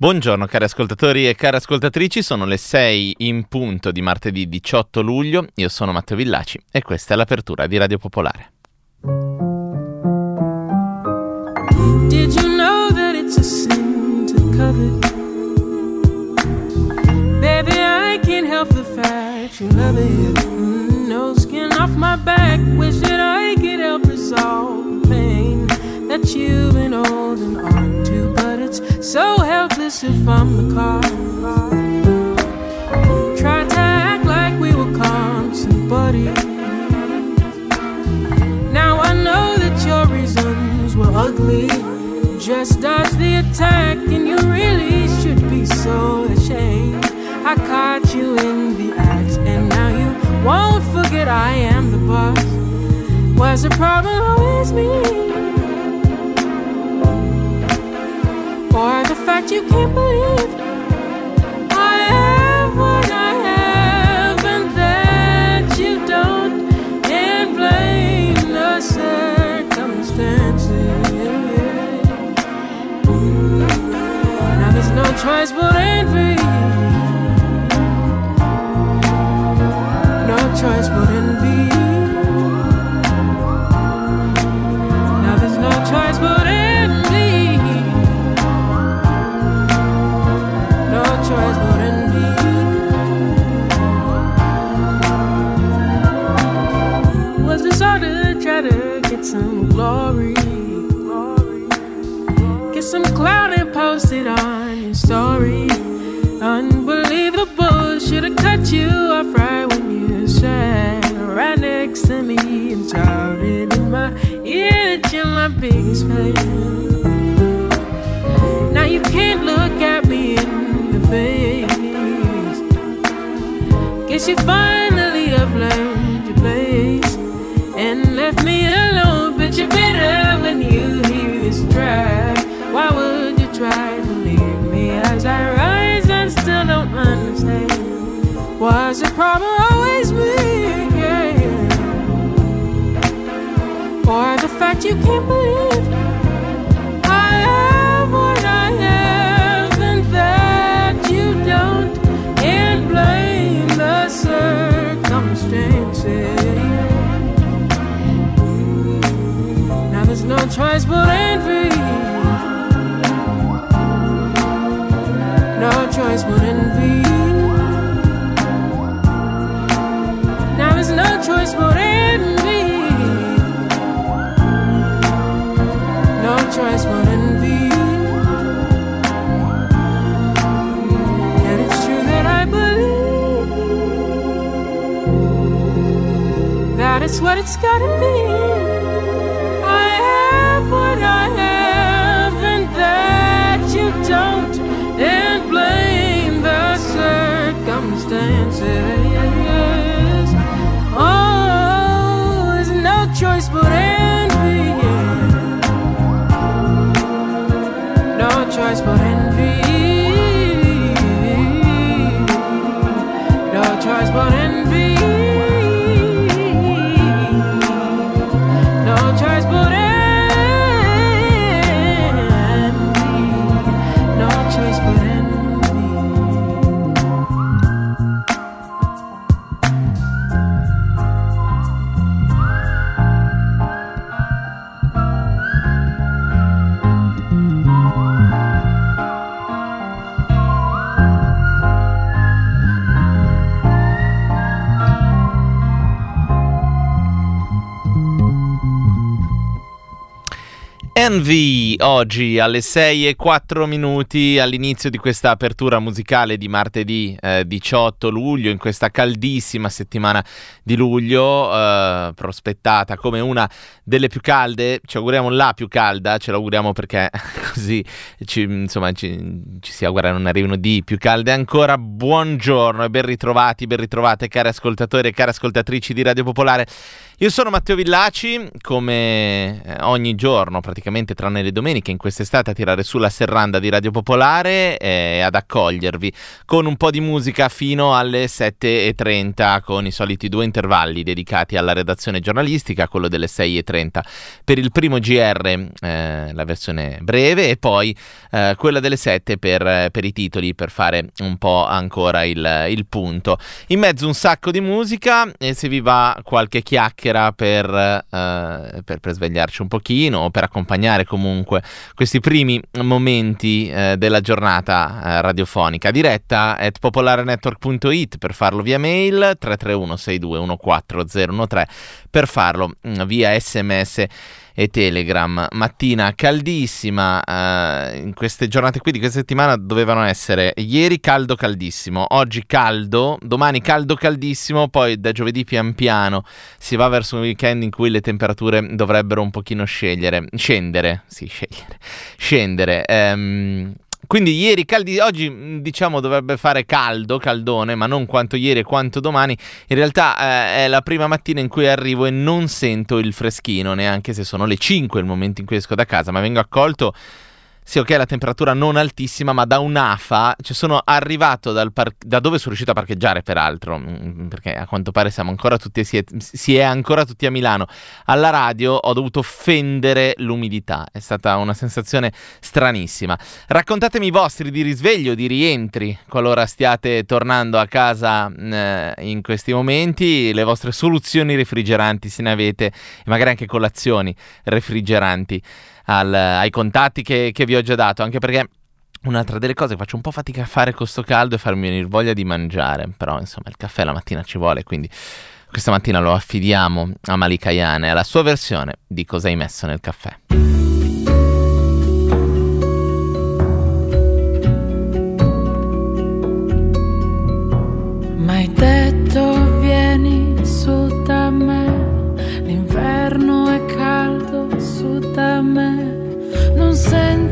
Buongiorno cari ascoltatori e cari ascoltatrici, sono le 6 in punto di martedì 18 luglio, io sono Matteo Villaci e questa è l'apertura di Radio Popolare. Did you know that it's a sin to covet? Baby, I can't help the fact you love it. Mm, no skin off my back, wish that I could help resolve pain you've been holding on to, but it's so helpless if I'm the cause. Tried to act like we were constant buddies. Now I know that your reasons were ugly. Just dodge the attack, and you really should be so ashamed. I caught you in the act, and now you won't forget I am the boss. Was the problem always me? Or the fact you can't believe I have what I have and that you don't, and blame the circumstances. Now there's no choice but envy. No choice but envy. Now there's no choice but envy. To get some glory? Get some clout and post it on your story. Unbelievable, should've cut you off right when you sat right next to me and shouted in my ear that you're my biggest fan. Now you can't look at me in the face. Guess you finally have learned and left me alone. But you're bitter when you hear this track. Why would you try to leave me as I rise and still don't understand? Was the problem always me? Yeah. Or the fact you can't believe Now there's no choice but envy. No choice but envy. Now there's no choice but envy. No choice but envy. And it's true that I believe that it's what it's gotta be. I have and that you don't, and blame the circumstances. Oh, no choice but envy. No choice but. Envy oggi alle 6 e 4 minuti all'inizio di questa apertura musicale di martedì eh, 18 luglio in questa caldissima settimana di luglio eh, prospettata come una delle più calde ci auguriamo la più calda ce l'auguriamo perché così ci, insomma ci, ci si augura non arrivino di più calde ancora. Buongiorno e ben ritrovati ben ritrovate cari ascoltatori e cari ascoltatrici di Radio Popolare Io sono Matteo Villaci, come eh, ogni giorno, praticamente tranne le domeniche, in quest'estate a tirare su la serranda di Radio Popolare e ad accogliervi con un po' di musica fino alle 7.30 con i soliti due intervalli dedicati alla redazione giornalistica, quello delle 6.30 per il primo GR, eh, la versione breve, e poi eh, quella delle 7 per, per, i titoli, per fare un po' ancora il, il punto. In mezzo un sacco di musica e se vi va qualche chiacchiera chiacchiera per, uh, per, per, svegliarci un pochino o per accompagnare comunque questi primi momenti uh, della giornata uh, radiofonica. Diretta at popolarenetwork.it per farlo via mail, 331 6214013 per farlo mm, via sms e Telegram. Mattina caldissima, eh, in queste giornate qui di questa settimana dovevano essere ieri caldo caldissimo, oggi caldo, domani caldo caldissimo, poi da giovedì pian piano si va verso un weekend in cui le temperature dovrebbero un pochino scegliere, scendere, sì, scegliere, scendere. Ehm, quindi ieri caldi, oggi mm, diciamo dovrebbe fare caldo, caldone, ma non quanto ieri e quanto domani. In realtà eh, è la prima mattina in cui arrivo e non sento il freschino, neanche se sono le 5 il momento in cui esco da casa, ma vengo accolto sì, ok, la temperatura non altissima, ma da un'AFA, cioè sono arrivato par- da dove sono riuscito a parcheggiare, peraltro, mm, perché a quanto pare siamo ancora tutti, si è, si è ancora tutti a Milano. Alla radio ho dovuto fendere l'umidità, è stata una sensazione stranissima. Raccontatemi i vostri di risveglio, di rientri, qualora stiate tornando a casa eh, in questi momenti, le vostre soluzioni refrigeranti, se ne avete, e magari anche colazioni refrigeranti al, ai contatti che, che vi ho già dato, anche perché Un'altra delle cose che faccio un po' fatica a fare con sto caldo è farmi venire voglia di mangiare, però insomma il caffè la mattina ci vuole, quindi questa mattina lo affidiamo a Malika Yane, alla sua versione di cosa hai messo nel caffè. Mai detto me non senti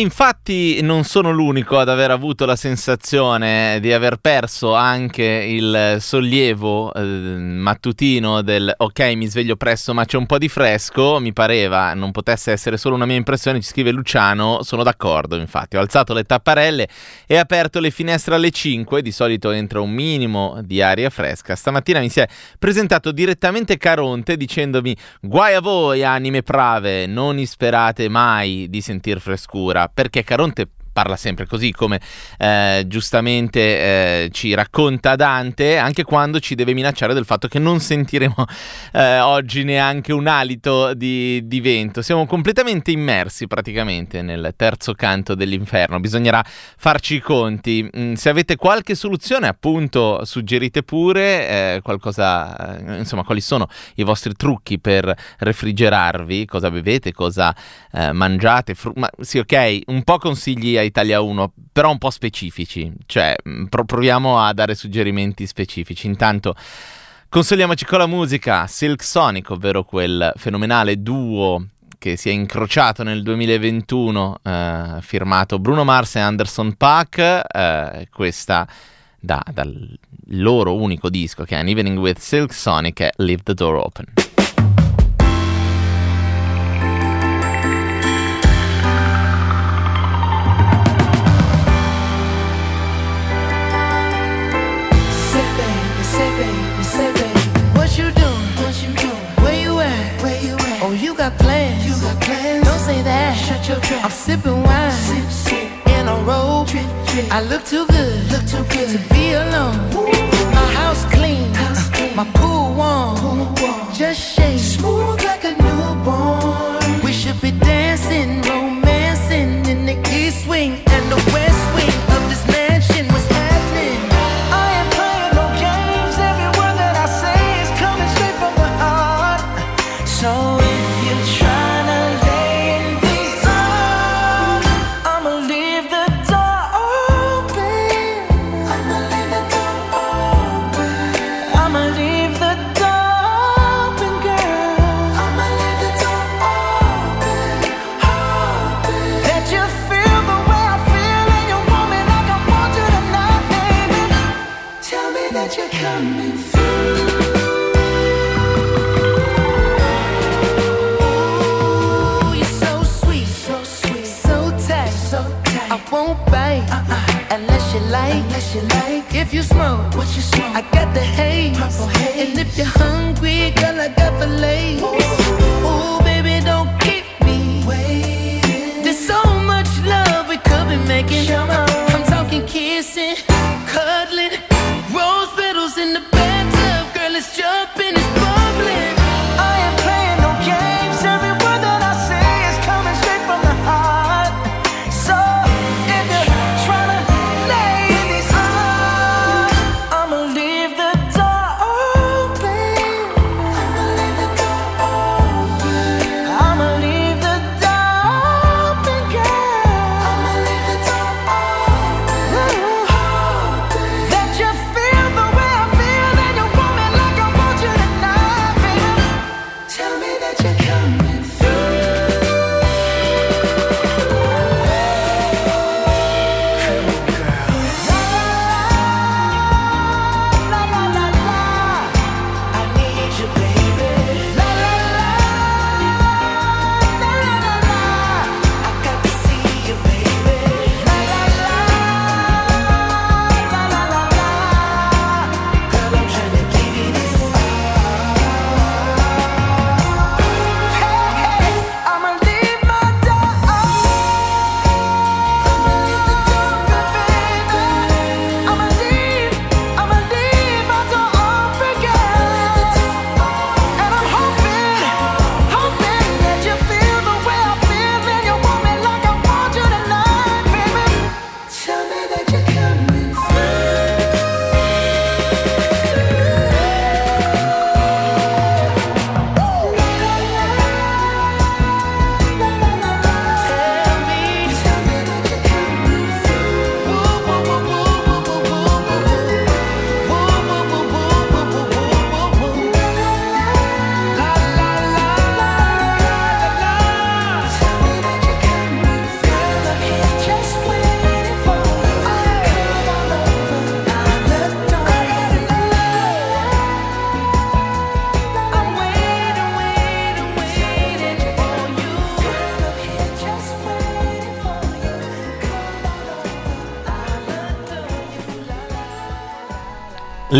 E infatti non sono l'unico ad aver avuto la sensazione di aver perso anche il sollievo eh, mattutino del ok mi sveglio presto ma c'è un po' di fresco, mi pareva non potesse essere solo una mia impressione, ci scrive Luciano, sono d'accordo infatti, ho alzato le tapparelle e aperto le finestre alle 5, di solito entra un minimo di aria fresca, stamattina mi si è presentato direttamente Caronte dicendomi guai a voi anime prave, non isperate mai di sentir frescura perché Caronte Caronte, parla sempre così come eh, giustamente eh, ci racconta Dante, anche quando ci deve minacciare del fatto che non sentiremo eh, oggi neanche un alito di, di, vento. Siamo completamente immersi praticamente nel terzo canto dell'inferno. Bisognerà farci i conti. Mm, se avete qualche soluzione, appunto, suggerite pure eh, qualcosa, eh, insomma, quali sono i vostri trucci per refrigerarvi, cosa bevete, cosa eh, mangiate. Fru- ma sì, ok, un po' consigli ai Italia 1, però un po' specifici, cioè mm, pro- proviamo a dare suggerimenti specifici. Intanto consoliamoci con la musica Silk Sonic, ovvero quel fenomenale duo che si è incrociato nel 2021, eh, firmato Bruno Mars e Anderson Paak, eh, questa da, dal loro unico disco che è An Evening with Silk Sonic è Leave the Door Open. I look to the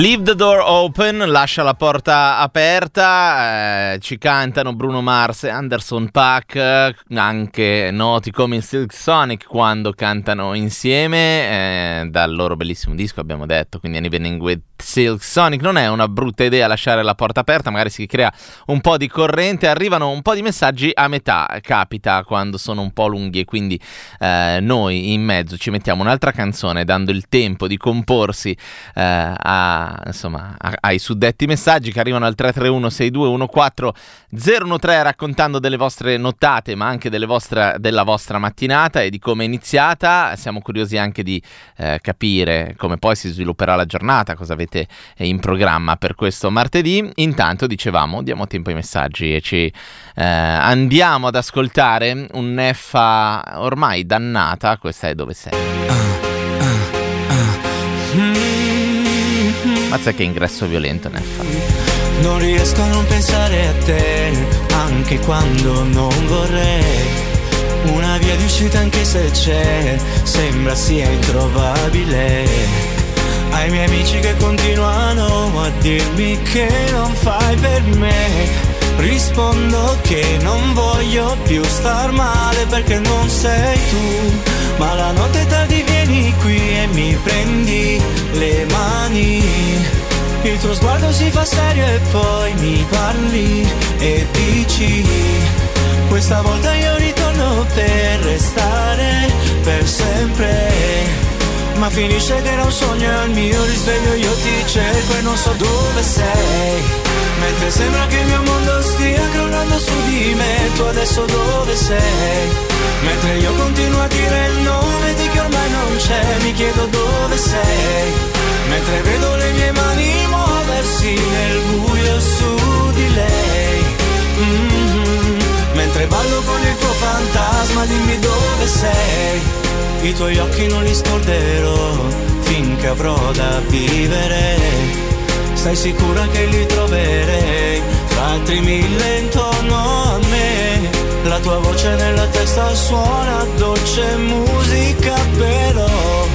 Leave the door open, lascia la porta aperta, eh, ci cantano Bruno Mars e Anderson Pack, anche noti come Silk Sonic quando cantano insieme, eh, dal loro bellissimo disco abbiamo detto, quindi Any Evening with Silk Sonic. Non è una brutta idea lasciare la porta aperta, magari si crea un po' di corrente, arrivano un po' di messaggi a metà, capita quando sono un po' lunghi e quindi eh, noi in mezzo ci mettiamo un'altra canzone dando il tempo di comporsi eh, insomma, ai suddetti messaggi che arrivano al 331 6214 013 raccontando delle vostre nottate ma anche vostre, della vostra mattinata e di come è iniziata. Siamo curiosi anche di eh, capire come poi si svilupperà la giornata, cosa avete in programma per questo martedì. Intanto dicevamo diamo tempo ai messaggi e ci eh, andiamo ad ascoltare un Neffa ormai dannata, questa è dove sei. Mazza che ingresso violento ne fa. Non riesco a non pensare a te, anche quando non vorrei. Una via di uscita anche se c'è, sembra sia introvabile. Ai miei amici che continuano a dirmi che non fai per me. Rispondo che non voglio più star male perché non sei tu. Ma la notte tardi vieni qui e mi prendi le mani il tuo sguardo si fa serio e poi mi parli e dici Questa volta io ritorno per restare per sempre Ma finisce che era un sogno e al mio risveglio io ti cerco e non so dove sei Mentre sembra che il mio mondo stia crollando su di me Tu adesso dove sei? Mentre io continuo a dire il nome di chi ormai non c'è Mi chiedo dove sei mentre vedo le mie mani muoversi nel buio su di lei. Mm-hmm. Mentre ballo con il tuo fantasma, dimmi dove sei. I tuoi occhi non li scorderò finché avrò da vivere. Stai sicura che li troverei fra altri mille intorno a me. La tua voce nella testa suona dolce musica però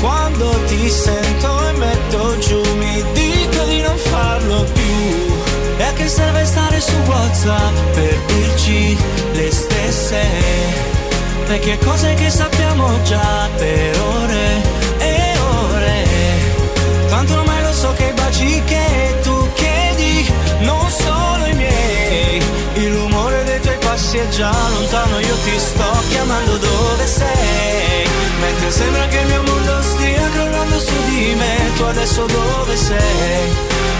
quando ti sento e metto giù mi dico di non farlo più E a che serve stare su Whatsapp per dirci le stesse Vecchie cose che sappiamo già per ore e ore Tanto ormai lo so che i baci che tu chiedi non sono i miei Il rumore dei tuoi passi è già lontano, io ti sto chiamando dove sei Mentre sembra che il mio mondo stia crollando su di me Tu adesso dove sei?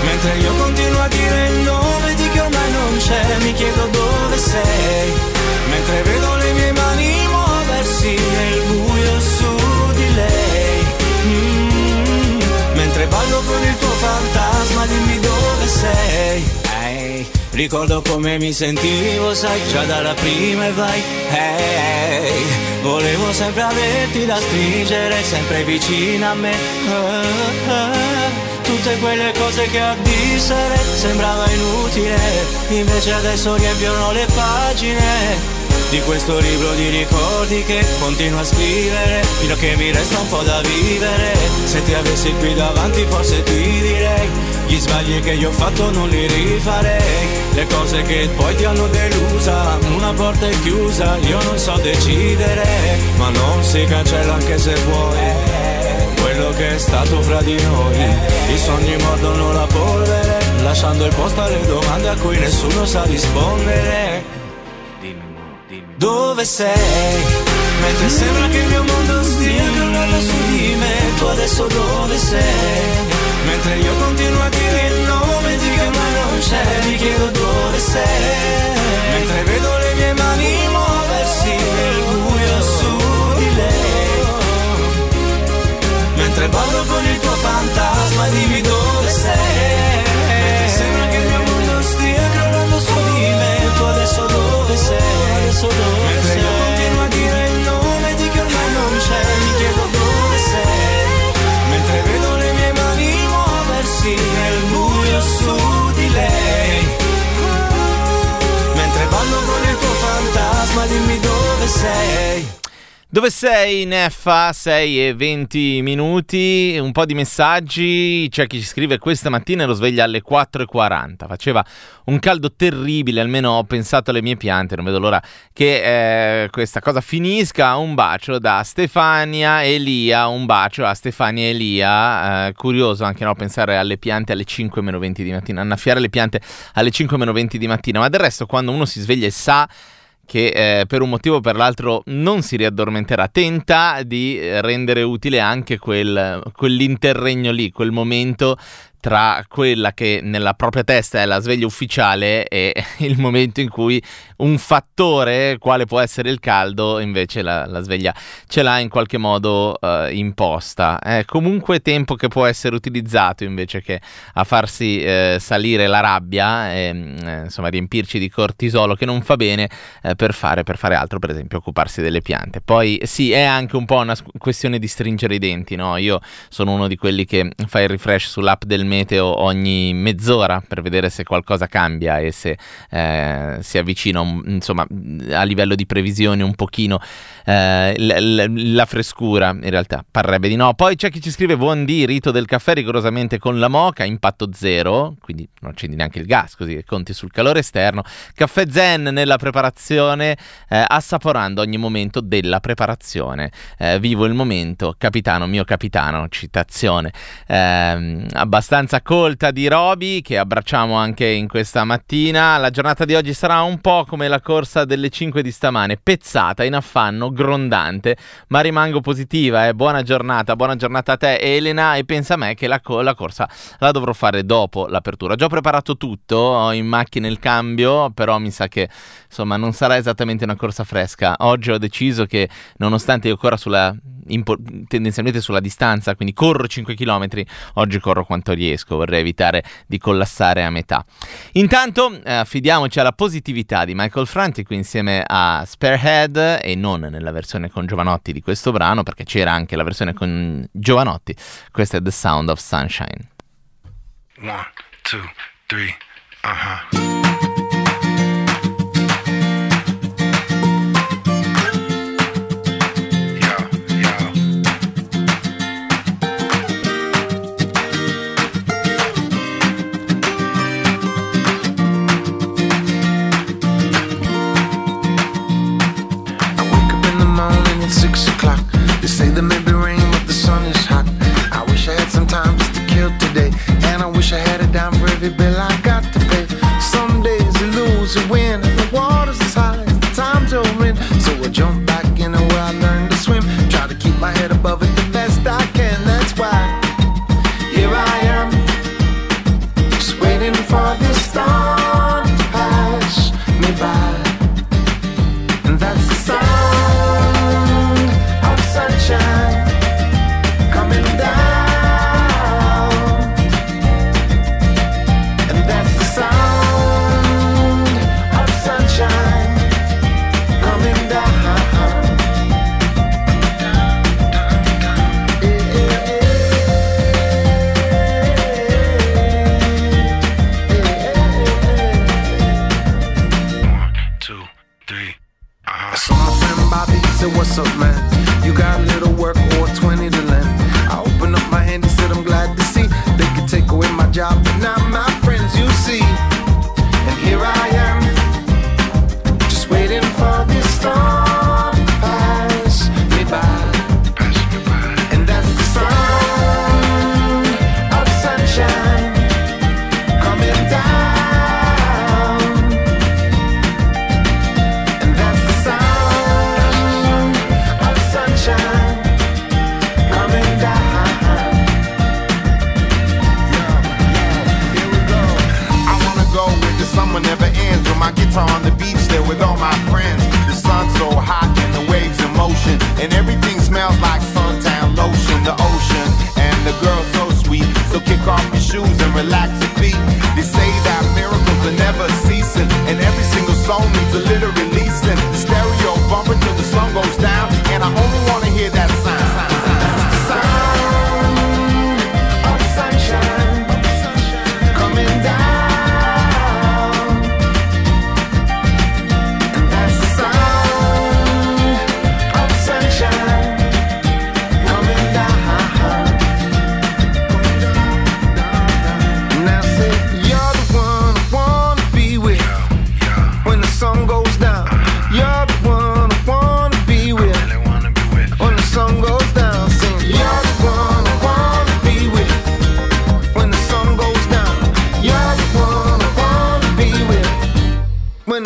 Mentre io continuo a dire il nome di chi ormai non c'è Mi chiedo dove sei? Mentre vedo le mie mani muoversi nel buio su di lei mm-hmm. Mentre ballo con il tuo fantasma dimmi dove sei Hey, ricordo come mi sentivo, sai, già dalla prima e vai. Hey, volevo sempre averti da stringere, sempre vicino a me. Uh, uh, tutte quelle cose che a dissere sembrava inutile, invece adesso riempiono le pagine di questo libro di ricordi che continuo a scrivere fino a che mi resta un po' da vivere. Se ti avessi qui davanti forse ti direi gli sbagli che io ho fatto non li rifarei. Le cose che poi ti hanno delusa una porta è chiusa io non so decidere ma non si cancella anche se vuoi. Quello che è stato fra di noi i sogni mordono la polvere lasciando il posto alle domande a cui nessuno sa rispondere dove sei? Mentre sembra che il mio mondo stia crollando su di me, tu adesso dove sei? Mentre io continuo a dire il nome di che mai non c'è, mi chiedo dove sei? Mentre vedo le mie mani muoversi nel buio su di lei. Mentre ballo con il tuo fantasma, dimmi dove sei? Dove sei? adesso dove Mentre sei? io continuo a dire il nome di chi ormai non c'è Mi chiedo dove sei Mentre vedo le mie mani muoversi nel buio su di lei Mentre ballo con il tuo fantasma dimmi dove sei Dove sei Neffa? 6 e 20 minuti, un po' di messaggi, c'è chi ci scrive questa mattina ero sveglia alle 4.40, faceva un caldo terribile, almeno ho pensato alle mie piante, non vedo l'ora che eh, questa cosa finisca, un bacio da Stefania Elia, un bacio a Stefania Elia, eh, curioso anche no, pensare alle piante alle 5.20 di mattina, annaffiare le piante alle 5.20 di mattina, ma del resto quando uno si sveglia e sa che eh, per un motivo o per l'altro non si riaddormenterà, tenta di rendere utile anche quel, quell'interregno lì, quel momento tra quella che nella propria testa è la sveglia ufficiale e il momento in cui un fattore, quale può essere il caldo, invece la, la sveglia ce l'ha in qualche modo uh, imposta. È comunque tempo che può essere utilizzato invece che a farsi eh, salire la rabbia e eh, insomma riempirci di cortisolo che non fa bene eh, per, fare, per fare altro, per esempio occuparsi delle piante. Poi sì, è anche un po' una questione di stringere i denti, no? Io sono uno di quelli che fa il refresh sull'app del meteo ogni mezz'ora per vedere se qualcosa cambia e se eh, si avvicina insomma a livello di previsione un pochino eh, l- l- la frescura in realtà parrebbe di no. Poi c'è chi ci scrive buon di rito del caffè rigorosamente con la moca impatto zero quindi non accendi neanche il gas così conti sul calore esterno. Caffè zen nella preparazione eh, assaporando ogni momento della preparazione. Eh, vivo il momento capitano mio capitano citazione. Ehm, abbastanza colta di Roby che abbracciamo anche in questa mattina. La giornata di oggi sarà un po' come la corsa delle 5 di stamane pezzata in affanno grondante ma rimango positiva eh. buona giornata buona giornata a te Elena e pensa a me che la, co- la corsa la dovrò fare dopo l'apertura. Già ho preparato tutto ho in macchina il cambio però mi sa che insomma non sarà esattamente una corsa fresca. Oggi ho deciso che nonostante io corra sulla impo- tendenzialmente sulla distanza quindi corro 5 km oggi corro quanto riesco vorrei evitare di collassare a metà. Intanto eh, affidiamoci alla positività di Michael Franti qui insieme a Sparehead e non nella versione con Giovanotti di questo brano perché c'era anche la versione con Giovanotti. Questa è The Sound of Sunshine. One, two, three, uh-huh. They say there may be rain, but the sun is hot. I wish I had some time just to kill today. And I wish I had a dime for every bill I got to pay. Some days you lose, you win, and the water's as high as the times in. So I jump back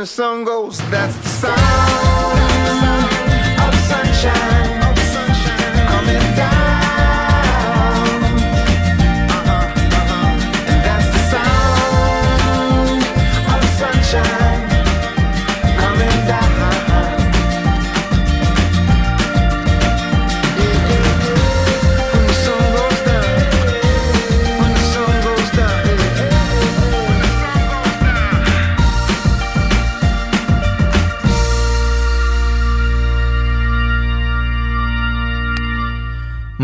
sun goes, that's the sound of sunshine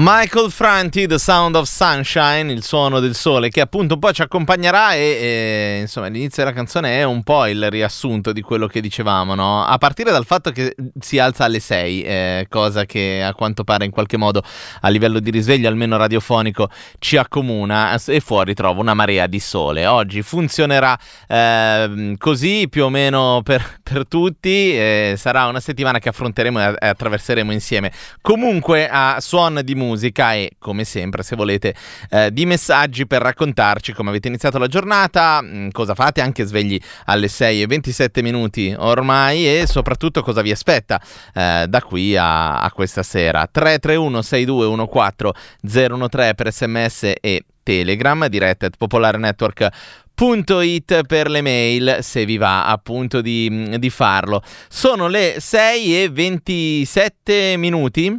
Michael Franti, The Sound of Sunshine, il suono del sole, che appunto un po' ci accompagnerà e, e, insomma l'inizio della canzone è un po' il riassunto di quello che dicevamo, no? A partire dal fatto che si alza alle 6, eh, cosa che a quanto pare in qualche modo a livello di risveglio, almeno radiofonico, ci accomuna e fuori trovo una marea di sole. Oggi funzionerà eh, così più o meno per, per tutti, eh, sarà una settimana che affronteremo e attraverseremo insieme. Comunque a suon di musica e come sempre se volete eh, di messaggi per raccontarci come avete iniziato la giornata, mh, cosa fate anche svegli alle 6 e 27 minuti ormai e soprattutto cosa vi aspetta eh, da qui a, a questa sera. 331 6214 013 per sms e Telegram, diretta at popolarenetwork.it per le mail se vi va appunto di, di farlo. Sono le 6 e 27 minuti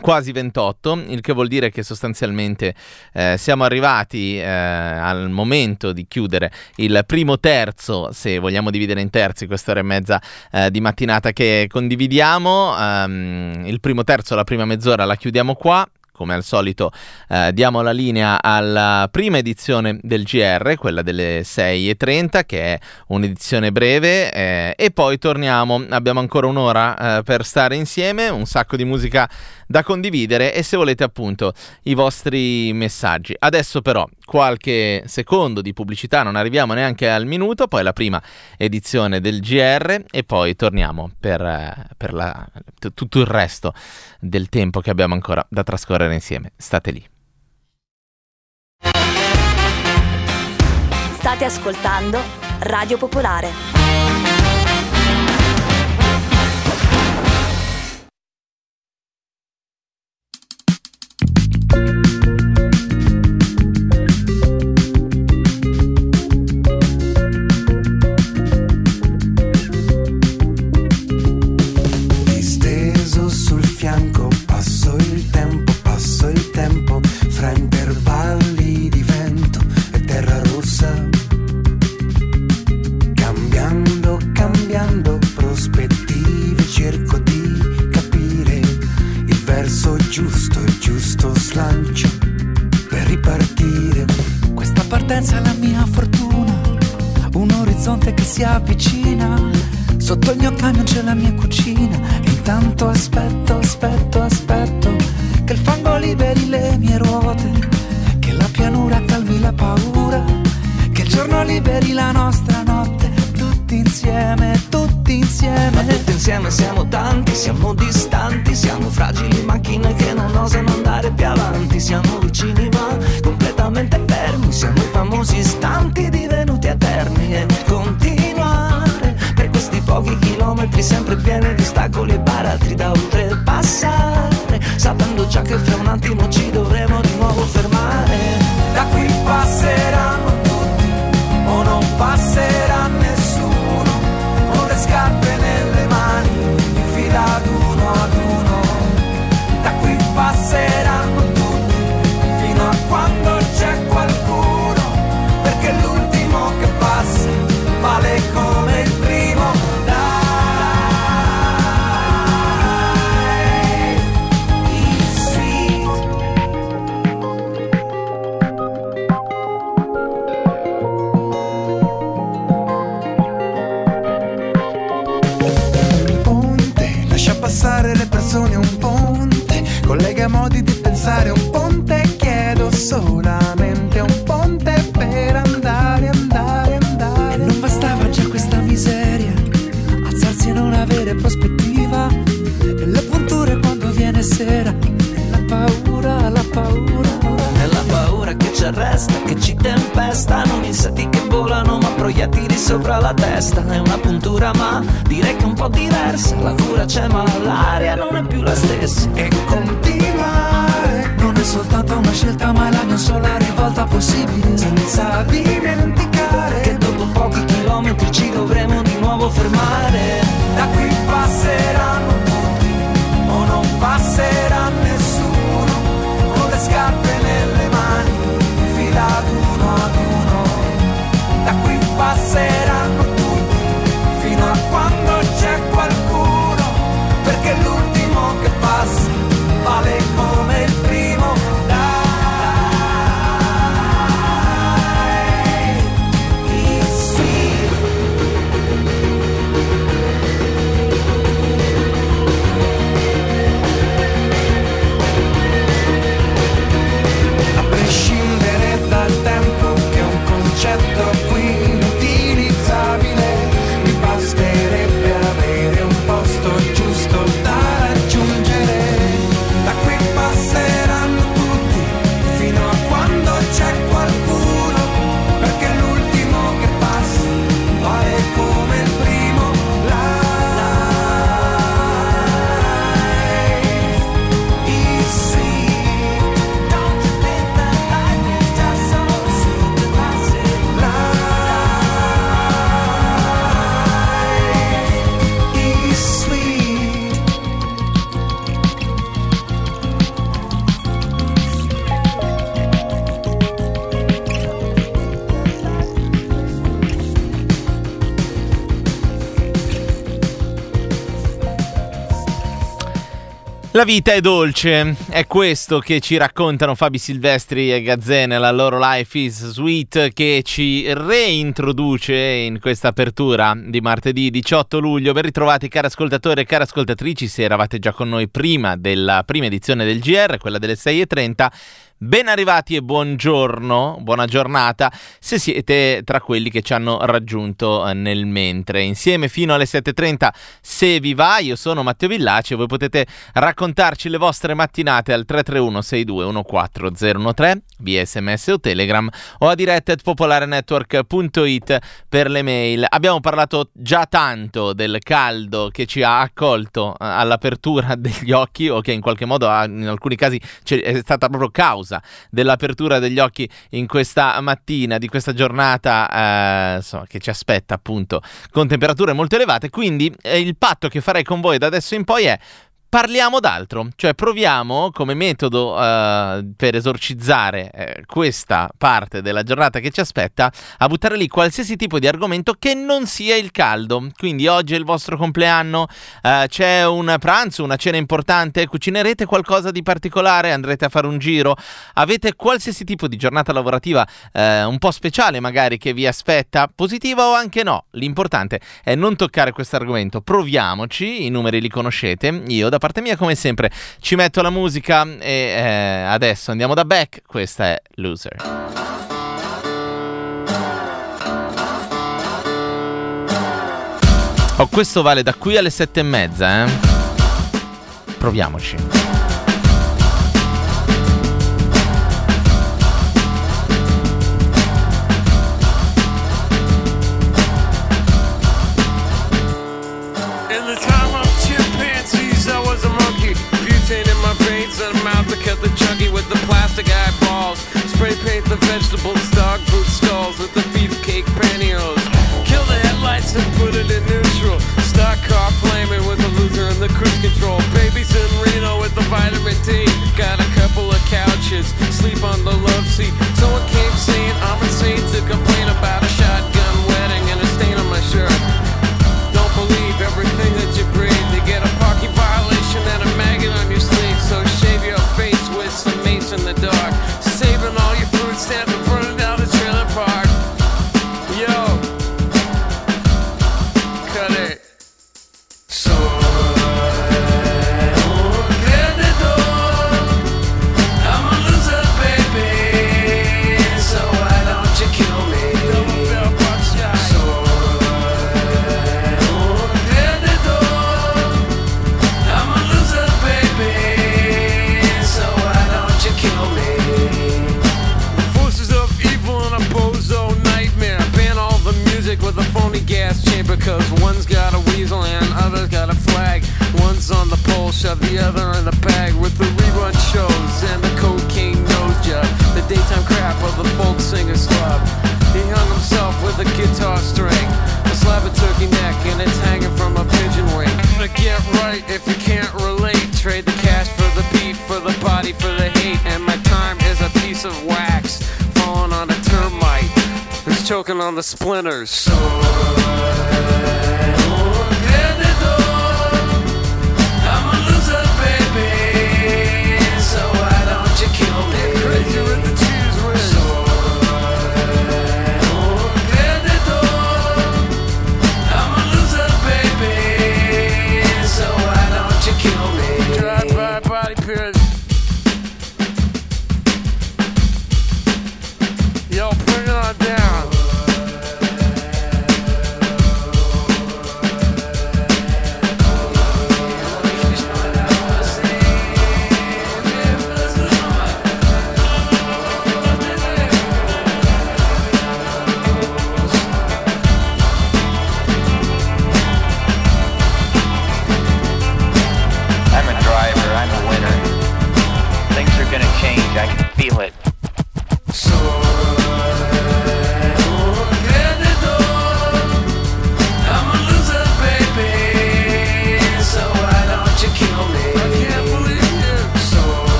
quasi 28, il che vuol dire che sostanzialmente eh, siamo arrivati eh, al momento di chiudere il primo terzo, se vogliamo dividere in terzi quest'ora e mezza eh, di mattinata che condividiamo. Um, il primo terzo, la prima mezz'ora la chiudiamo qua come al solito eh, diamo la linea alla prima edizione del GR, quella delle 6.30, che è un'edizione breve, eh, e poi torniamo, abbiamo ancora un'ora eh, per stare insieme, un sacco di musica da condividere e se volete appunto i vostri messaggi. Adesso però qualche secondo di pubblicità, non arriviamo neanche al minuto, poi la prima edizione del GR e poi torniamo per, eh, per la, t- tutto il resto del tempo che abbiamo ancora da trascorrere insieme. State lì. State ascoltando Radio Popolare. Disteso slancio per ripartire. Questa partenza è la mia fortuna, un orizzonte che si avvicina. Sotto il mio camion c'è la mia cucina e intanto aspetto, aspetto, aspetto che il fango liberi le mie ruote, che la pianura calmi la paura, che il giorno liberi la nostra insieme, tutti insieme. Ma tutti insieme siamo tanti, siamo distanti, siamo fragili macchine che non osano andare più avanti, siamo vicini ma completamente fermi, siamo i famosi istanti divenuti eterni e continuare per questi pochi chilometri sempre pieni di ostacoli e baratri da oltrepassare, sapendo già che fra un attimo ci dovremo di nuovo fermare. Da qui passeranno tutti o non passerà solamente un ponte per andare, andare, E andare. non bastava già questa miseria, alzarsi e non avere prospettiva. E le punture quando viene sera, e la paura, la paura. Nella paura che ci arresta, che ci tempesta Non insetti che volano ma proiettili sopra la testa è una puntura ma direi che è un po' diversa La cura c'è ma l'aria non è più la stessa E continuare possibile senza dimenticare Che dopo pochi chilometri ci dovremo di nuovo fermare La vita è dolce, è questo che ci raccontano Fabi Silvestri e Gazzè nella loro Life is Sweet che ci reintroduce in questa apertura di martedì 18 luglio. Ben ritrovati cari ascoltatori e cari ascoltatrici, se eravate già con noi prima della prima edizione del GR, quella delle 6.30. Ben arrivati e buongiorno, buona giornata, se siete tra quelli che ci hanno raggiunto eh, nel mentre. Insieme fino alle 7.30, se vi va, io sono Matteo Villaci e voi potete raccontarci le vostre mattinate al 331-6214013 via sms o telegram o a diretta at popolarenetwork.it per le mail. Abbiamo parlato già tanto del caldo che ci ha accolto eh, all'apertura degli occhi o che in qualche modo ha, in alcuni casi è stata proprio causa dell'apertura degli occhi in questa mattina, di questa giornata eh, insomma, che ci aspetta appunto con temperature molto elevate. Quindi eh, il patto che farei con voi da adesso in poi è Parliamo d'altro, cioè proviamo come metodo eh, per esorcizzare eh, questa parte della giornata che ci aspetta a buttare lì qualsiasi tipo di argomento che non sia il caldo. Quindi oggi è il vostro compleanno, eh, c'è un pranzo, una cena importante, cucinerete qualcosa di particolare, andrete a fare un giro, avete qualsiasi tipo di giornata lavorativa eh, un po' speciale magari che vi aspetta, positiva o anche no. L'importante è non toccare questo argomento, proviamoci, i numeri li conoscete, io da parte mia come sempre ci metto la musica e eh, adesso andiamo da Beck, questa è Loser. Oh, questo vale da qui alle sette e mezza, eh? Proviamoci. With the plastic eyeballs. Spray paint the vegetables, dog food stalls with the beefcake pantyhose. Kill the headlights and put it in neutral. Stock car flaming with a loser and the cruise control. Babies in Reno with the vitamin D. Got a couple of couches, sleep on the love seat. Someone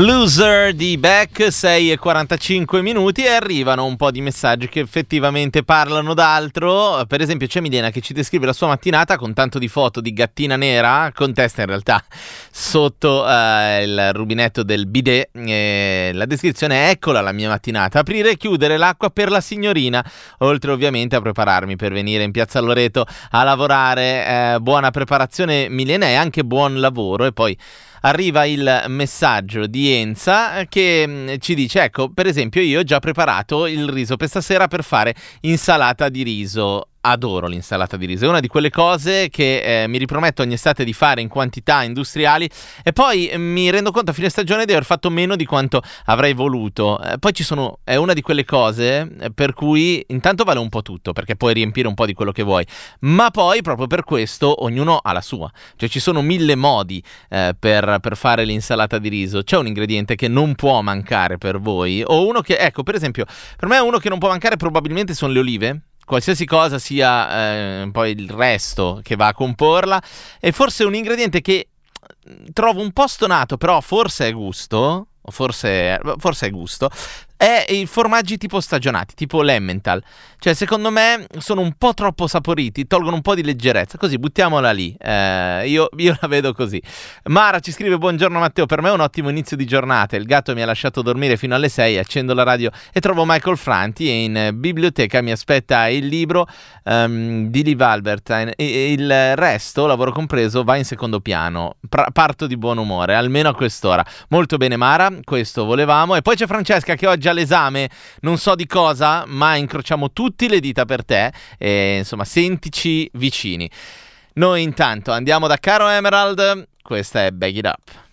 Loser di Beck, 6 e 45 minuti e arrivano un po' di messaggi che effettivamente parlano d'altro. Per esempio c'è Milena che ci descrive la sua mattinata con tanto di foto di gattina nera, con testa in realtà sotto eh, il rubinetto del bidet. E la descrizione è eccola la mia mattinata, aprire e chiudere l'acqua per la signorina, oltre ovviamente a prepararmi per venire in piazza Loreto a lavorare. Eh, buona preparazione Milena e anche buon lavoro e poi arriva il messaggio di Enza che mh, ci dice ecco per esempio io ho già preparato il riso per stasera per fare insalata di riso adoro l'insalata di riso è una di quelle cose che eh, mi riprometto ogni estate di fare in quantità industriali e poi eh, mi rendo conto a fine stagione di aver fatto meno di quanto avrei voluto Eh, poi ci sono è una di quelle cose eh, per cui intanto vale un po' tutto perché puoi riempire un po' di quello che vuoi ma poi proprio per questo ognuno ha la sua cioè ci sono mille modi eh, per, per fare l'insalata di riso. C'è un ingrediente che non può mancare per voi? O uno che, ecco, per esempio, per me uno che non può mancare probabilmente sono le olive. Qualsiasi cosa sia eh, poi il resto che va a comporla. E forse un ingrediente che eh, trovo un po' stonato, però forse è gusto. Forse, forse è gusto. È i formaggi tipo stagionati, tipo l'Emmental. Cioè, secondo me sono un po' troppo saporiti, tolgono un po' di leggerezza. Così buttiamola lì. Eh, io, io la vedo così. Mara ci scrive: Buongiorno Matteo, per me è un ottimo inizio di giornata. Il gatto mi ha lasciato dormire fino alle 6. Accendo la radio e trovo Michael Franti. E in biblioteca mi aspetta il libro ehm, di Liv Albert. E il resto, lavoro compreso, va in secondo piano. Pra- parto di buon umore, almeno a quest'ora. Molto bene, Mara. Questo volevamo. E poi c'è Francesca che oggi ha l'esame, non so di cosa, ma incrociamo tutti le dita per te. E insomma, sentici vicini. Noi intanto andiamo da Caro Emerald. Questa è Bag It Up.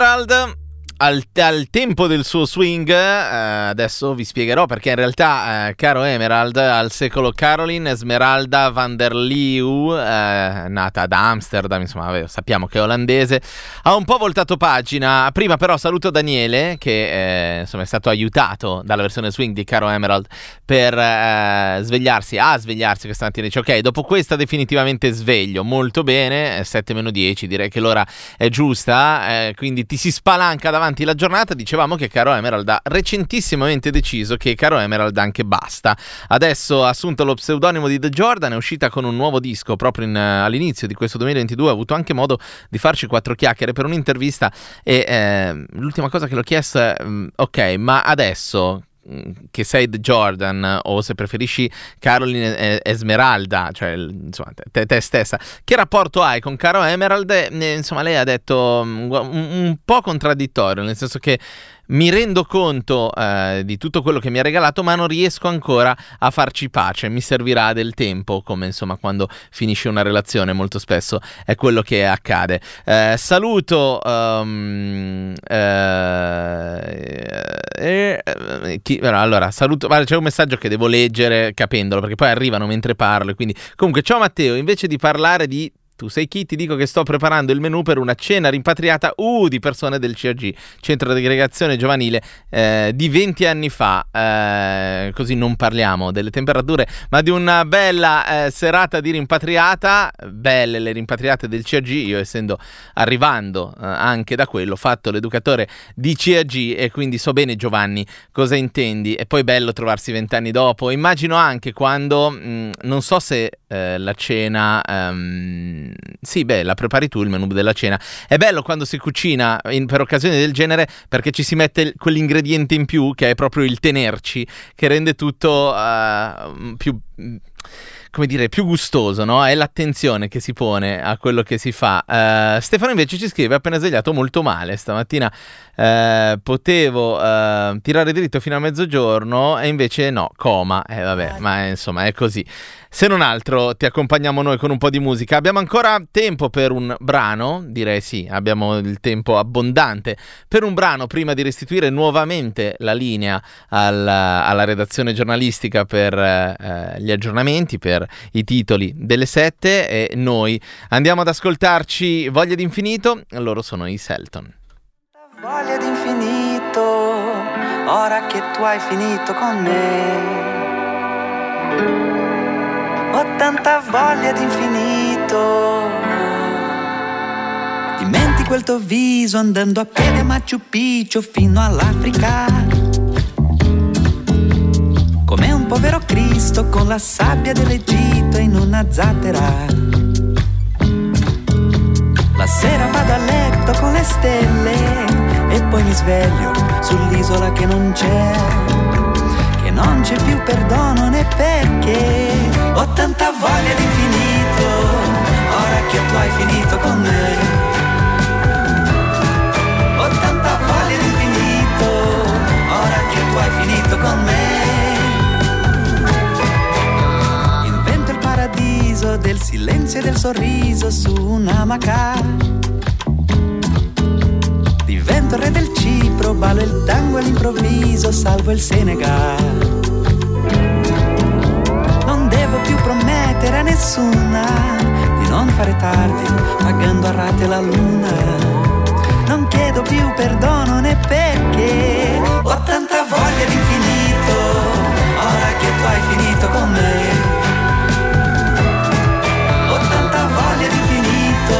Emerald, al, al tempo del suo swing, eh, adesso vi spiegherò perché in realtà, eh, caro Emerald, al secolo Caroline Esmeralda van der Leeuw, eh, nata ad Amsterdam, insomma, sappiamo che è olandese, ha un po' voltato pagina. Prima però saluto Daniele, che eh, insomma è stato aiutato dalla versione swing di caro Emerald per eh, svegliarsi, a svegliarsi questa mattina. Dice, ok, dopo questa definitivamente sveglio, molto bene, 7 meno 10, direi che l'ora è giusta, eh, quindi ti si spalanca davanti la giornata, dicevamo che Caro Emerald ha recentissimamente deciso che Caro Emerald anche basta. Adesso ha assunto lo pseudonimo di The Jordan, è uscita con un nuovo disco proprio in, eh, all'inizio di questo 2022, ha avuto anche modo di farci quattro chiacchiere per un'intervista e eh, l'ultima cosa che l'ho chiesto è, mm, ok, ma adesso mm, che sei The Jordan o se preferisci Caroline Esmeralda, cioè insomma te, te stessa, che rapporto hai con Caro Emerald? Insomma lei ha detto mm, un, un po' contraddittorio, nel senso che mi rendo conto eh, di tutto quello che mi ha regalato, ma non riesco ancora a farci pace. Mi servirà del tempo, come insomma quando finisce una relazione, molto spesso è quello che accade. Eh, saluto. ehm, eh, eh, eh, chi- allora, saluto. guarda, c'è un messaggio che devo leggere capendolo, perché poi arrivano mentre parlo. Quindi, comunque, ciao Matteo. Invece di parlare di tu sei chi? Ti dico che sto preparando il menù per una cena rimpatriata uh, di persone del CAG, Centro di Aggregazione Giovanile, eh, di 20 anni fa. Eh, così non parliamo delle temperature, ma di una bella eh, serata di rimpatriata. Belle le rimpatriate del CAG, io essendo arrivando eh, anche da quello, fatto l'educatore di CAG e quindi so bene Giovanni cosa intendi. E poi bello trovarsi vent'anni dopo. Immagino anche quando, mh, non so se eh, la cena... ehm, sì, beh, la prepari tu il menù della cena. È bello quando si cucina in- per occasioni del genere perché ci si mette il- quell'ingrediente in più che è proprio il tenerci, che rende tutto eh, più come dire, più gustoso, no? È l'attenzione che si pone a quello che si fa. Eh, Stefano invece ci scrive: appena svegliato molto male. Stamattina eh, potevo eh, tirare dritto fino a mezzogiorno e invece no, coma. Eh, vabbè, ma insomma è così. Se non altro, ti accompagniamo noi con un po' di musica. Abbiamo ancora tempo per un brano? Direi sì, abbiamo il tempo abbondante per un brano prima di restituire nuovamente la linea alla, alla redazione giornalistica per eh, gli aggiornamenti, per i titoli delle sette e noi andiamo ad ascoltarci Voglia d'infinito, loro sono i Selton. Voglia d'infinito, ora che tu hai finito con me. Ho tanta voglia d'infinito. Dimenti quel tuo viso andando a piedi a Machu Picchu fino all'Africa. Come un povero Cristo con la sabbia dell'Egitto in una zattera. La sera vado a letto con le stelle e poi mi sveglio sull'isola che non c'è, che non c'è più perdono né perché. Ho tanta voglia d'infinito, ora che tu hai finito con me. Ho tanta voglia d'infinito, ora che tu hai finito con me. Invento il paradiso del silenzio e del sorriso su un'amaca. Divento il re del Cipro, ballo il tango all'improvviso, salvo il Senegal. Promettere a nessuna di non fare tardi, pagando a rate la luna. Non chiedo più perdono né perché ho tanta voglia d'infinito, ora che tu hai finito con me. Ho tanta voglia d'infinito,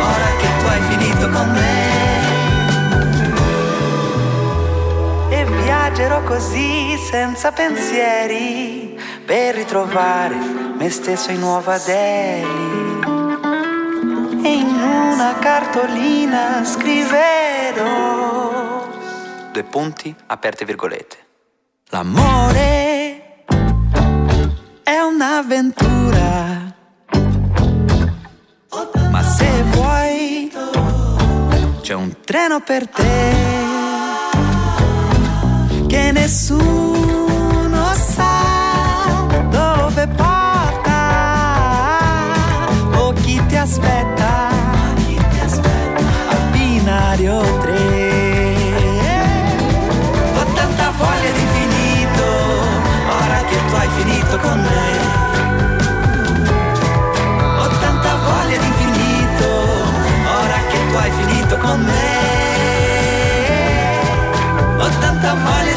ora che tu hai finito con me. E viaggerò così senza pensieri per ritrovare me stesso in Nuova Delhi. E in una cartolina scriverò due punti aperte virgolette. L'amore è un'avventura. Ma se vuoi, c'è un treno per te che nessuno aspetta, ma chi ti aspetta al binario 3. Ho tanta voglia di finito, ora che tu hai finito con me. Ho tanta voglia di finito, ora che tu hai finito con me. Ho tanta voglia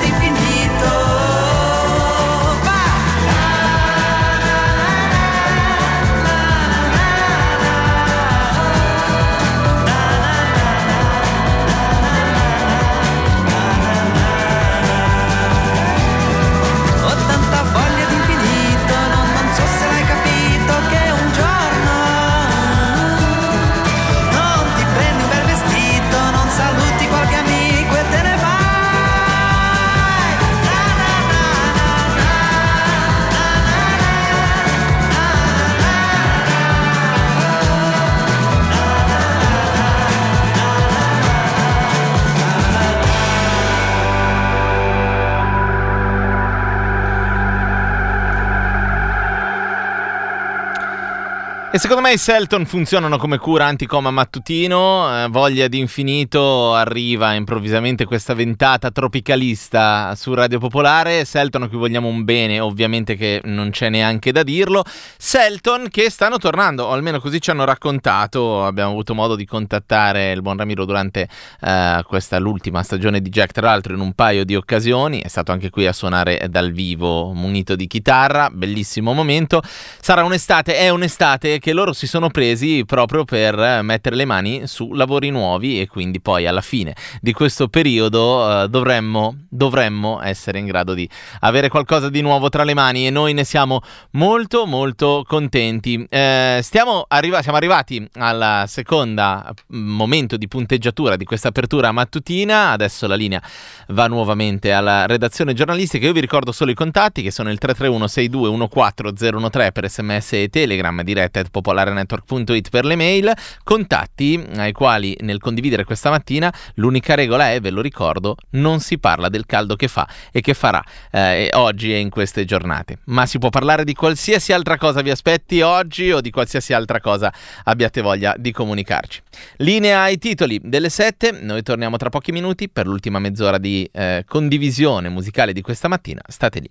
secondo me i Selton funzionano come cura anticoma mattutino, eh, voglia di infinito, arriva improvvisamente questa ventata tropicalista su Radio Popolare, Selton a cui vogliamo un bene, ovviamente che non c'è neanche da dirlo, Selton che stanno tornando, o almeno così ci hanno raccontato, abbiamo avuto modo di contattare il buon Ramiro durante eh, questa l'ultima stagione di Jack, tra l'altro in un paio di occasioni, è stato anche qui a suonare dal vivo munito di chitarra, bellissimo momento, sarà un'estate, è un'estate che loro si sono presi proprio per eh, mettere le mani su lavori nuovi e quindi poi alla fine di questo periodo eh, dovremmo, dovremmo essere in grado di avere qualcosa di nuovo tra le mani e noi ne siamo molto molto contenti. Eh, stiamo arriva- siamo arrivati al secondo momento di punteggiatura di questa apertura mattutina, adesso la linea va nuovamente alla redazione giornalistica, io vi ricordo solo i contatti che sono il 331 6214 013 per sms e telegram diretta popolarenetwork.it per le mail, contatti ai quali nel condividere questa mattina l'unica regola è, ve lo ricordo, non si parla del caldo che fa e che farà eh, oggi e in queste giornate, ma si può parlare di qualsiasi altra cosa vi aspetti oggi o di qualsiasi altra cosa abbiate voglia di comunicarci. Linea ai titoli delle 7, noi torniamo tra pochi minuti per l'ultima mezz'ora di eh, condivisione musicale di questa mattina, state lì.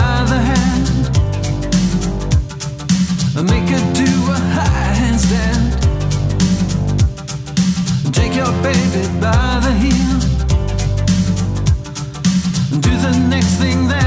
By the hand make her do a high handstand. Take your baby by the heel do the next thing that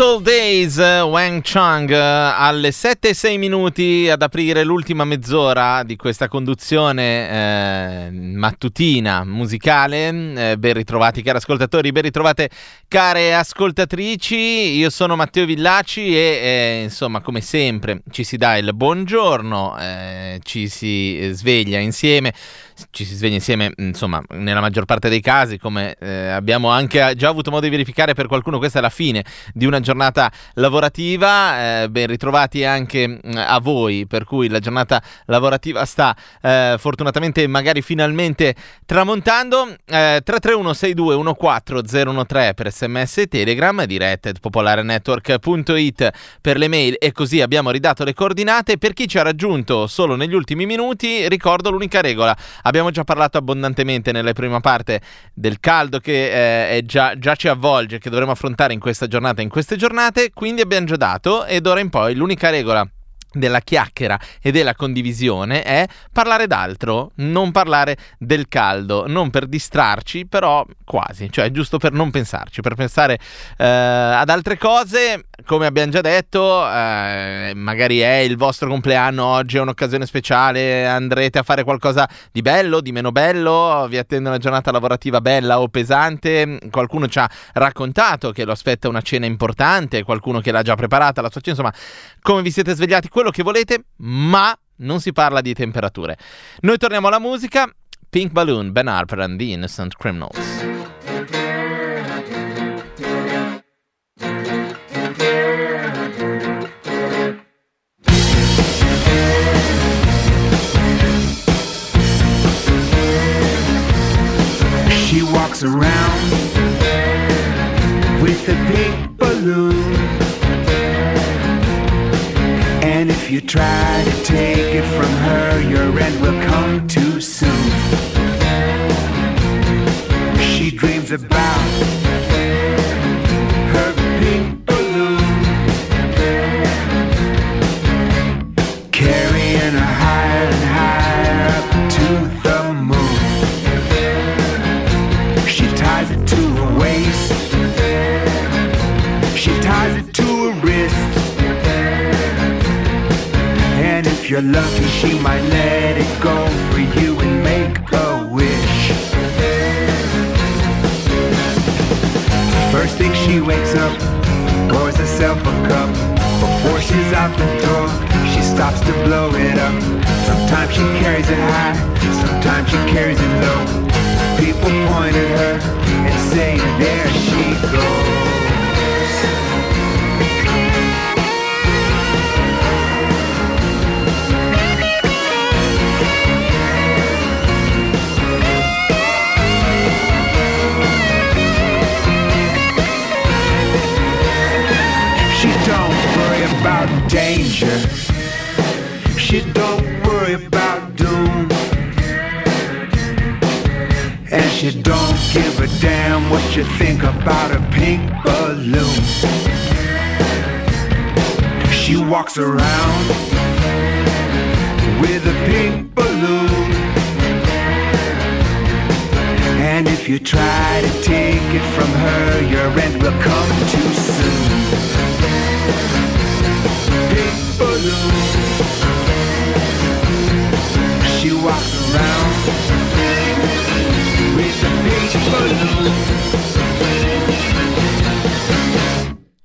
All Days, Wang Chang, alle 7 e 6 minuti ad aprire l'ultima mezz'ora di questa conduzione eh, mattutina musicale. Eh, ben ritrovati cari ascoltatori, ben ritrovate care ascoltatrici. Io sono Matteo Villaci e eh, insomma come sempre ci si dà il buongiorno, eh, ci si sveglia insieme ci si sveglia insieme, insomma, nella maggior parte dei casi, come eh, abbiamo anche già avuto modo di verificare per qualcuno, questa è la fine di una giornata lavorativa. Eh, ben ritrovati anche a voi, per cui la giornata lavorativa sta eh, fortunatamente, magari finalmente tramontando. 331 62 14 013 per sms e telegram, diretta popolarenetwork.it per le mail e così abbiamo ridato le coordinate. Per chi ci ha raggiunto solo negli ultimi minuti, ricordo l'unica regola Abbiamo già parlato abbondantemente nella prima parte del caldo che eh, già, già, ci avvolge, che dovremo affrontare in questa giornata e in queste giornate, quindi abbiamo già dato ed ora in poi l'unica regola della chiacchiera e della condivisione è parlare d'altro, non parlare del caldo, non per distrarci, però quasi, cioè giusto per non pensarci, per pensare eh, ad altre cose, come abbiamo già detto, eh, magari è il vostro compleanno, oggi è un'occasione speciale, andrete a fare qualcosa di bello, di meno bello, vi attende una giornata lavorativa bella o pesante, qualcuno ci ha raccontato che lo aspetta una cena importante, qualcuno che l'ha già preparata, la sua cena, insomma, come vi siete svegliati, quello che volete, ma non si parla di temperature. Noi torniamo alla musica. Pink Balloon, Ben Harper and the Innocent Criminals. Around with a pink balloon. If you try to take it from her, your end will come too soon. She dreams about you're lucky, she might let it go for you and make a wish. First thing she wakes up, pours herself a cup. Before she's out the door, she stops to blow it up. Sometimes she carries it high, sometimes she carries it low. People point at her and say, There she goes. She don't give a damn what you think about a pink balloon. She walks around with a pink balloon. And if you try to take it from her, your end will come too soon. Pink balloon.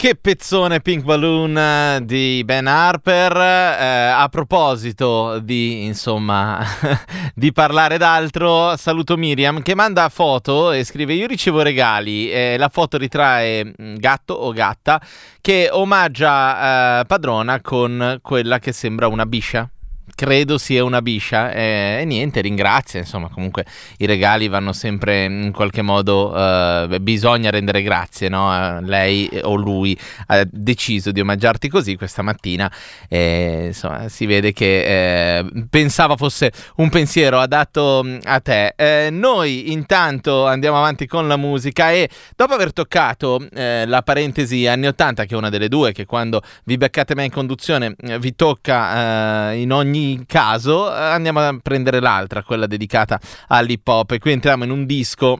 Che pezzone Pink Balloon eh, di Ben Harper. Eh, a proposito di, insomma, di parlare d'altro, saluto Miriam che manda foto e scrive: Io ricevo regali. Eh, la foto ritrae mm, gatto o gatta che omaggia eh, padrona con quella che sembra una biscia credo sia una biscia e, e, niente ringrazia insomma comunque i regali vanno sempre in qualche modo eh, bisogna rendere grazie no? Eh, lei o lui ha deciso di omaggiarti così questa mattina e insomma si vede che eh, pensava fosse un pensiero adatto mm, a te eh, noi intanto andiamo avanti con la musica e dopo aver toccato eh, la parentesi anni 80 che è una delle due che quando vi beccate me in conduzione eh, vi tocca in ogni caso andiamo a prendere l'altra, quella dedicata all'hip hop e qui entriamo in un disco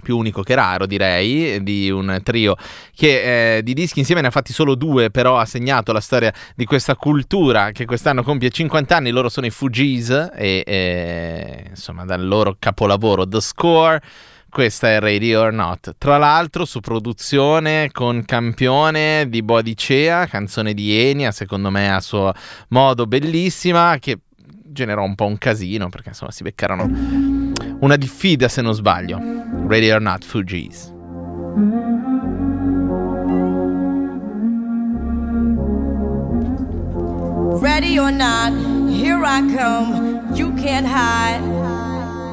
più unico che raro direi, di un trio che eh, di dischi insieme ne ha fatti solo due, però ha segnato la storia di questa cultura che quest'anno compie 50 anni, loro sono i Fugees e eh, insomma dal loro capolavoro The Score. Questa è Radio or Not. Tra l'altro, su produzione con campione di Bodicea, canzone di Enia, secondo me a suo modo bellissima, che generò un po' un casino perché insomma si beccarono una diffida se non sbaglio. Radio or Not Fugees. Ready or not, here I come. You can't hide.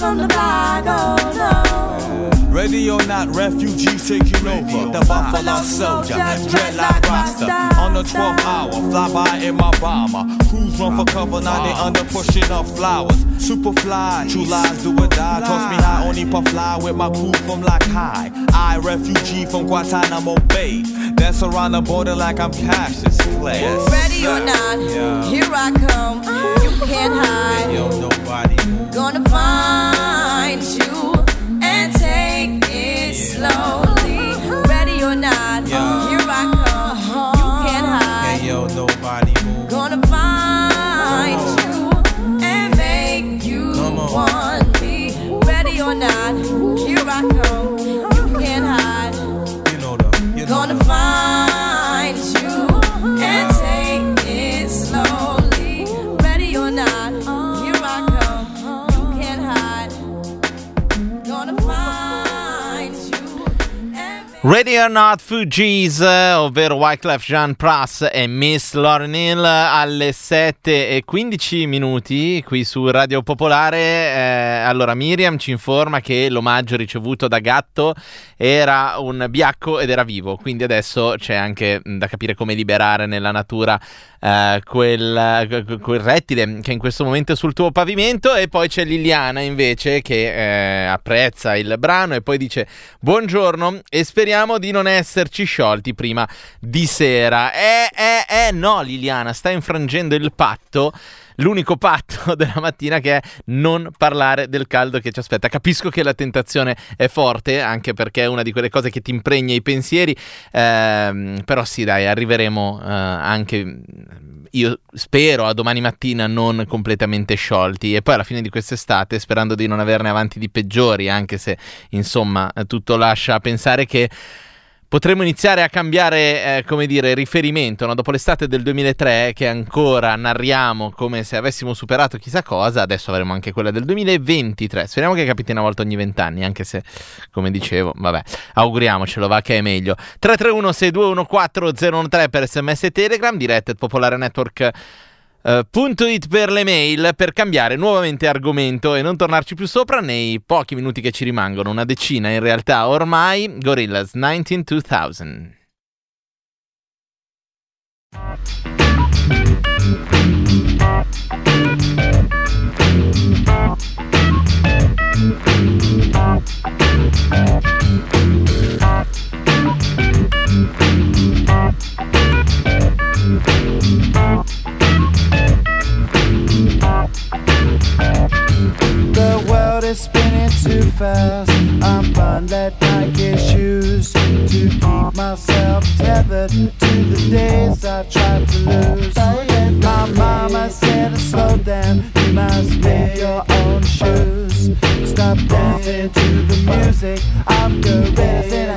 from the bag, oh no. Ready or not, refugees taking over. The Buffalo Soldier, dreadlock roster. On the 12th hour, fly by in my bomber. Crews run for cover, now they under pushing up flowers. Super fly, true lies do or die. Toss me high, only puff fly with my crew from like high. I, refugee from Guantanamo Bay. Dance around the border like I'm Cassius Clay. Ready or not, here I come. Can't hide. Yo. Gonna find you Ready or Not Fugees, eh, ovvero Wyclef Jean Pras e Miss Lauren Hill alle 7 e 15 minuti qui su Radio Popolare. Eh, allora Miriam ci informa che l'omaggio ricevuto da Gatto era un biacco ed era vivo, quindi adesso c'è anche mh, da capire come liberare nella natura eh, quel, quel rettile che in questo momento è sul tuo pavimento e poi c'è Liliana invece che eh, apprezza il brano e poi dice buongiorno e speriamo di non esserci sciolti prima di sera. Eh, eh, eh, no Liliana, stai infrangendo il patto l'unico patto della mattina che è non parlare del caldo che ci aspetta. Capisco che la tentazione è forte, anche perché è una di quelle cose che ti impregna i pensieri, ehm, però sì dai, arriveremo eh, anche io spero a domani mattina non completamente sciolti e poi alla fine di quest'estate sperando di non averne avanti di peggiori anche se insomma tutto lascia pensare che potremmo iniziare a cambiare, eh, come dire, riferimento, no? dopo l'estate del 2003 che ancora narriamo come se avessimo superato chissà cosa, adesso avremo anche quella del 2023, speriamo che capiti una volta ogni vent'anni, anche se, come dicevo, vabbè, auguriamocelo, va che è meglio. 331-6214-013 per sms e telegram, dirette Popolare Network Uh, punto it per le mail per cambiare nuovamente argomento e non tornarci più sopra nei pochi minuti che ci rimangono, una decina in realtà. Ormai, Gorillaz 19 fast. I'm bundled Nike shoes to keep myself tethered to the days I tried to lose. My mama said, slow down, you must make your own shoes. Stop dancing to the music. I'm good, in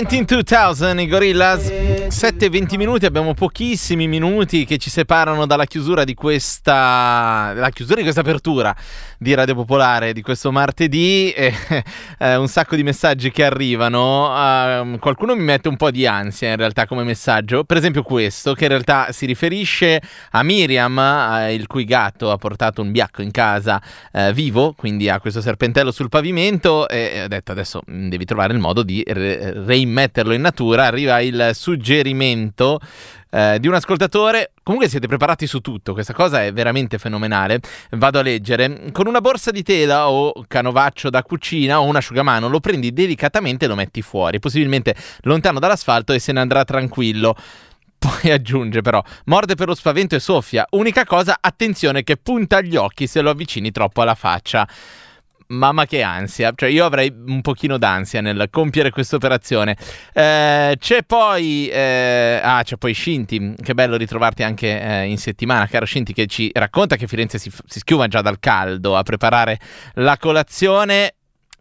19 2000, i Gorillaz. 7-20 minuti, abbiamo pochissimi minuti che ci separano dalla chiusura di questa, chiusura di questa apertura di Radio Popolare di questo martedì, e, eh, un sacco di messaggi che arrivano, ehm, qualcuno mi mette un po' di ansia in realtà come messaggio, per esempio questo che in realtà si riferisce a Miriam, eh, il cui gatto ha portato un biacco in casa eh, vivo, quindi ha questo serpentello sul pavimento e ha detto adesso mh, devi trovare il modo di re- reimmetterlo in natura, arriva il suggerimento eh, di un ascoltatore. Comunque siete preparati su tutto, questa cosa è veramente fenomenale. Vado a leggere. Con una borsa di tela o canovaccio da cucina o un asciugamano lo prendi delicatamente e lo metti fuori, possibilmente lontano dall'asfalto e se ne andrà tranquillo. Poi aggiunge però, morde per lo spavento e soffia. Unica cosa, attenzione che punta gli occhi se lo avvicini troppo alla faccia. Mamma che ansia, cioè io avrei un pochino d'ansia nel compiere questa operazione. Eh, c'è poi, eh, ah, c'è poi Scinti, che bello ritrovarti anche eh, in settimana, caro Scinti, che ci racconta che Firenze si, si schiuma già dal caldo a preparare la colazione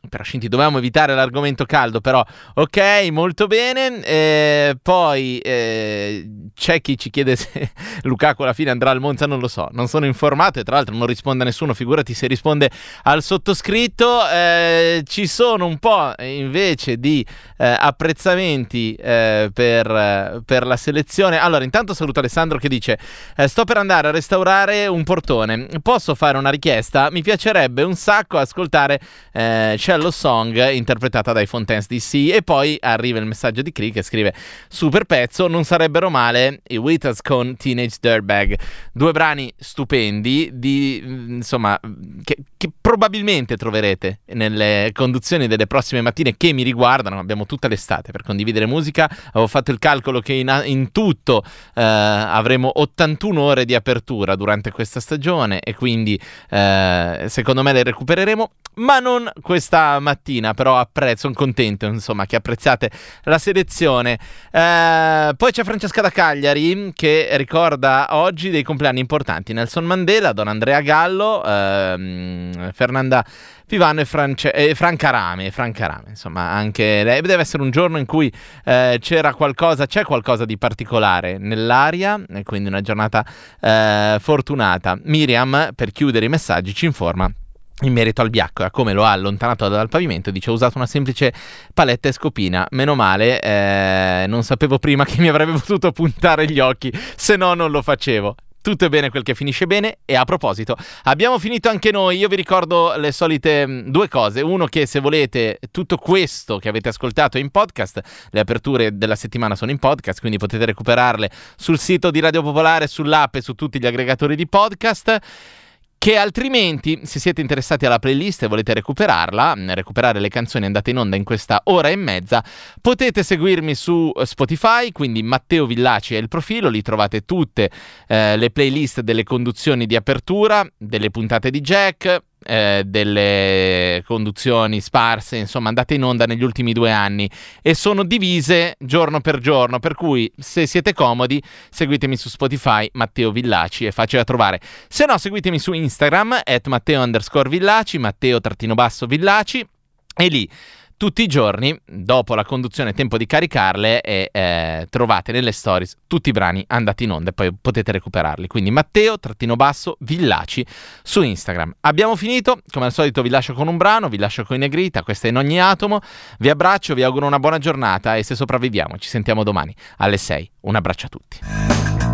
però Scinti dovevamo evitare l'argomento caldo, però ok, molto bene. Eh, poi eh, c'è chi ci chiede se Lukaku alla fine andrà al Monza, non lo so, non sono informato e tra l'altro non risponde a nessuno, figurati se risponde al sottoscritto. Eh, ci sono un po' invece di eh, apprezzamenti eh, per, per, la selezione. Allora, intanto saluto Alessandro che dice, eh, sto per andare a restaurare un portone, posso fare una richiesta? Mi piacerebbe un sacco ascoltare... Cello Song interpretata dai Fontaines DC e poi arriva il messaggio di Cree che scrive super pezzo, non sarebbero male i Wheatas con Teenage Dirtbag, due brani stupendi di insomma che, che, probabilmente troverete nelle conduzioni delle prossime mattine che mi riguardano, abbiamo tutta l'estate per condividere musica, avevo fatto il calcolo che in, in tutto eh, avremo 81 ore di apertura durante questa stagione e quindi eh, secondo me le recupereremo ma non questa mattina, però apprezzo, sono contento insomma che apprezzate la selezione. Eh, poi c'è Francesca da Cagliari che ricorda oggi dei compleanni importanti, Nelson Mandela, Don Andrea Gallo, ehm, Fernanda Pivano e, France- e Franca Rame, Franca Rame, insomma anche lei deve essere un giorno in cui eh, c'era qualcosa, c'è qualcosa di particolare nell'aria quindi una giornata eh, fortunata. Miriam, per chiudere i messaggi, ci informa in merito al biacco, a come lo ha allontanato dal pavimento, dice ho usato una semplice paletta e scopina, meno male, eh, non sapevo prima che mi avrebbe potuto puntare gli occhi, se no non lo facevo. Tutto è bene quel che finisce bene. E a proposito abbiamo finito anche noi, io vi ricordo le solite mm, due cose, uno che se volete tutto questo che avete ascoltato in podcast, le aperture della settimana sono in podcast, quindi potete recuperarle sul sito di Radio Popolare, sull'app e su tutti gli aggregatori di podcast che altrimenti, se siete interessati alla playlist e volete recuperarla, recuperare le canzoni andate in onda in questa ora e mezza, potete seguirmi su Spotify, quindi Matteo Villaci è il profilo, lì trovate tutte eh, le playlist delle conduzioni di apertura, delle puntate di Jack, eh, delle conduzioni sparse, insomma andate in onda negli ultimi due anni e sono divise giorno per giorno, per cui se siete comodi seguitemi su Spotify Matteo Villaci, è facile da trovare. Se no seguitemi su Instagram at Matteo underscore Villaci, Matteo trattino basso Villaci e lì tutti i giorni, dopo la conduzione, tempo di caricarle e eh, trovate nelle stories tutti i brani andati in onda e poi potete recuperarli. Quindi Matteo, trattino basso, Villaci su Instagram. Abbiamo finito, come al solito vi lascio con un brano, vi lascio con i Negrita, questa è in ogni atomo. Vi abbraccio, vi auguro una buona giornata e se sopravviviamo ci sentiamo domani alle 6. Un abbraccio a tutti.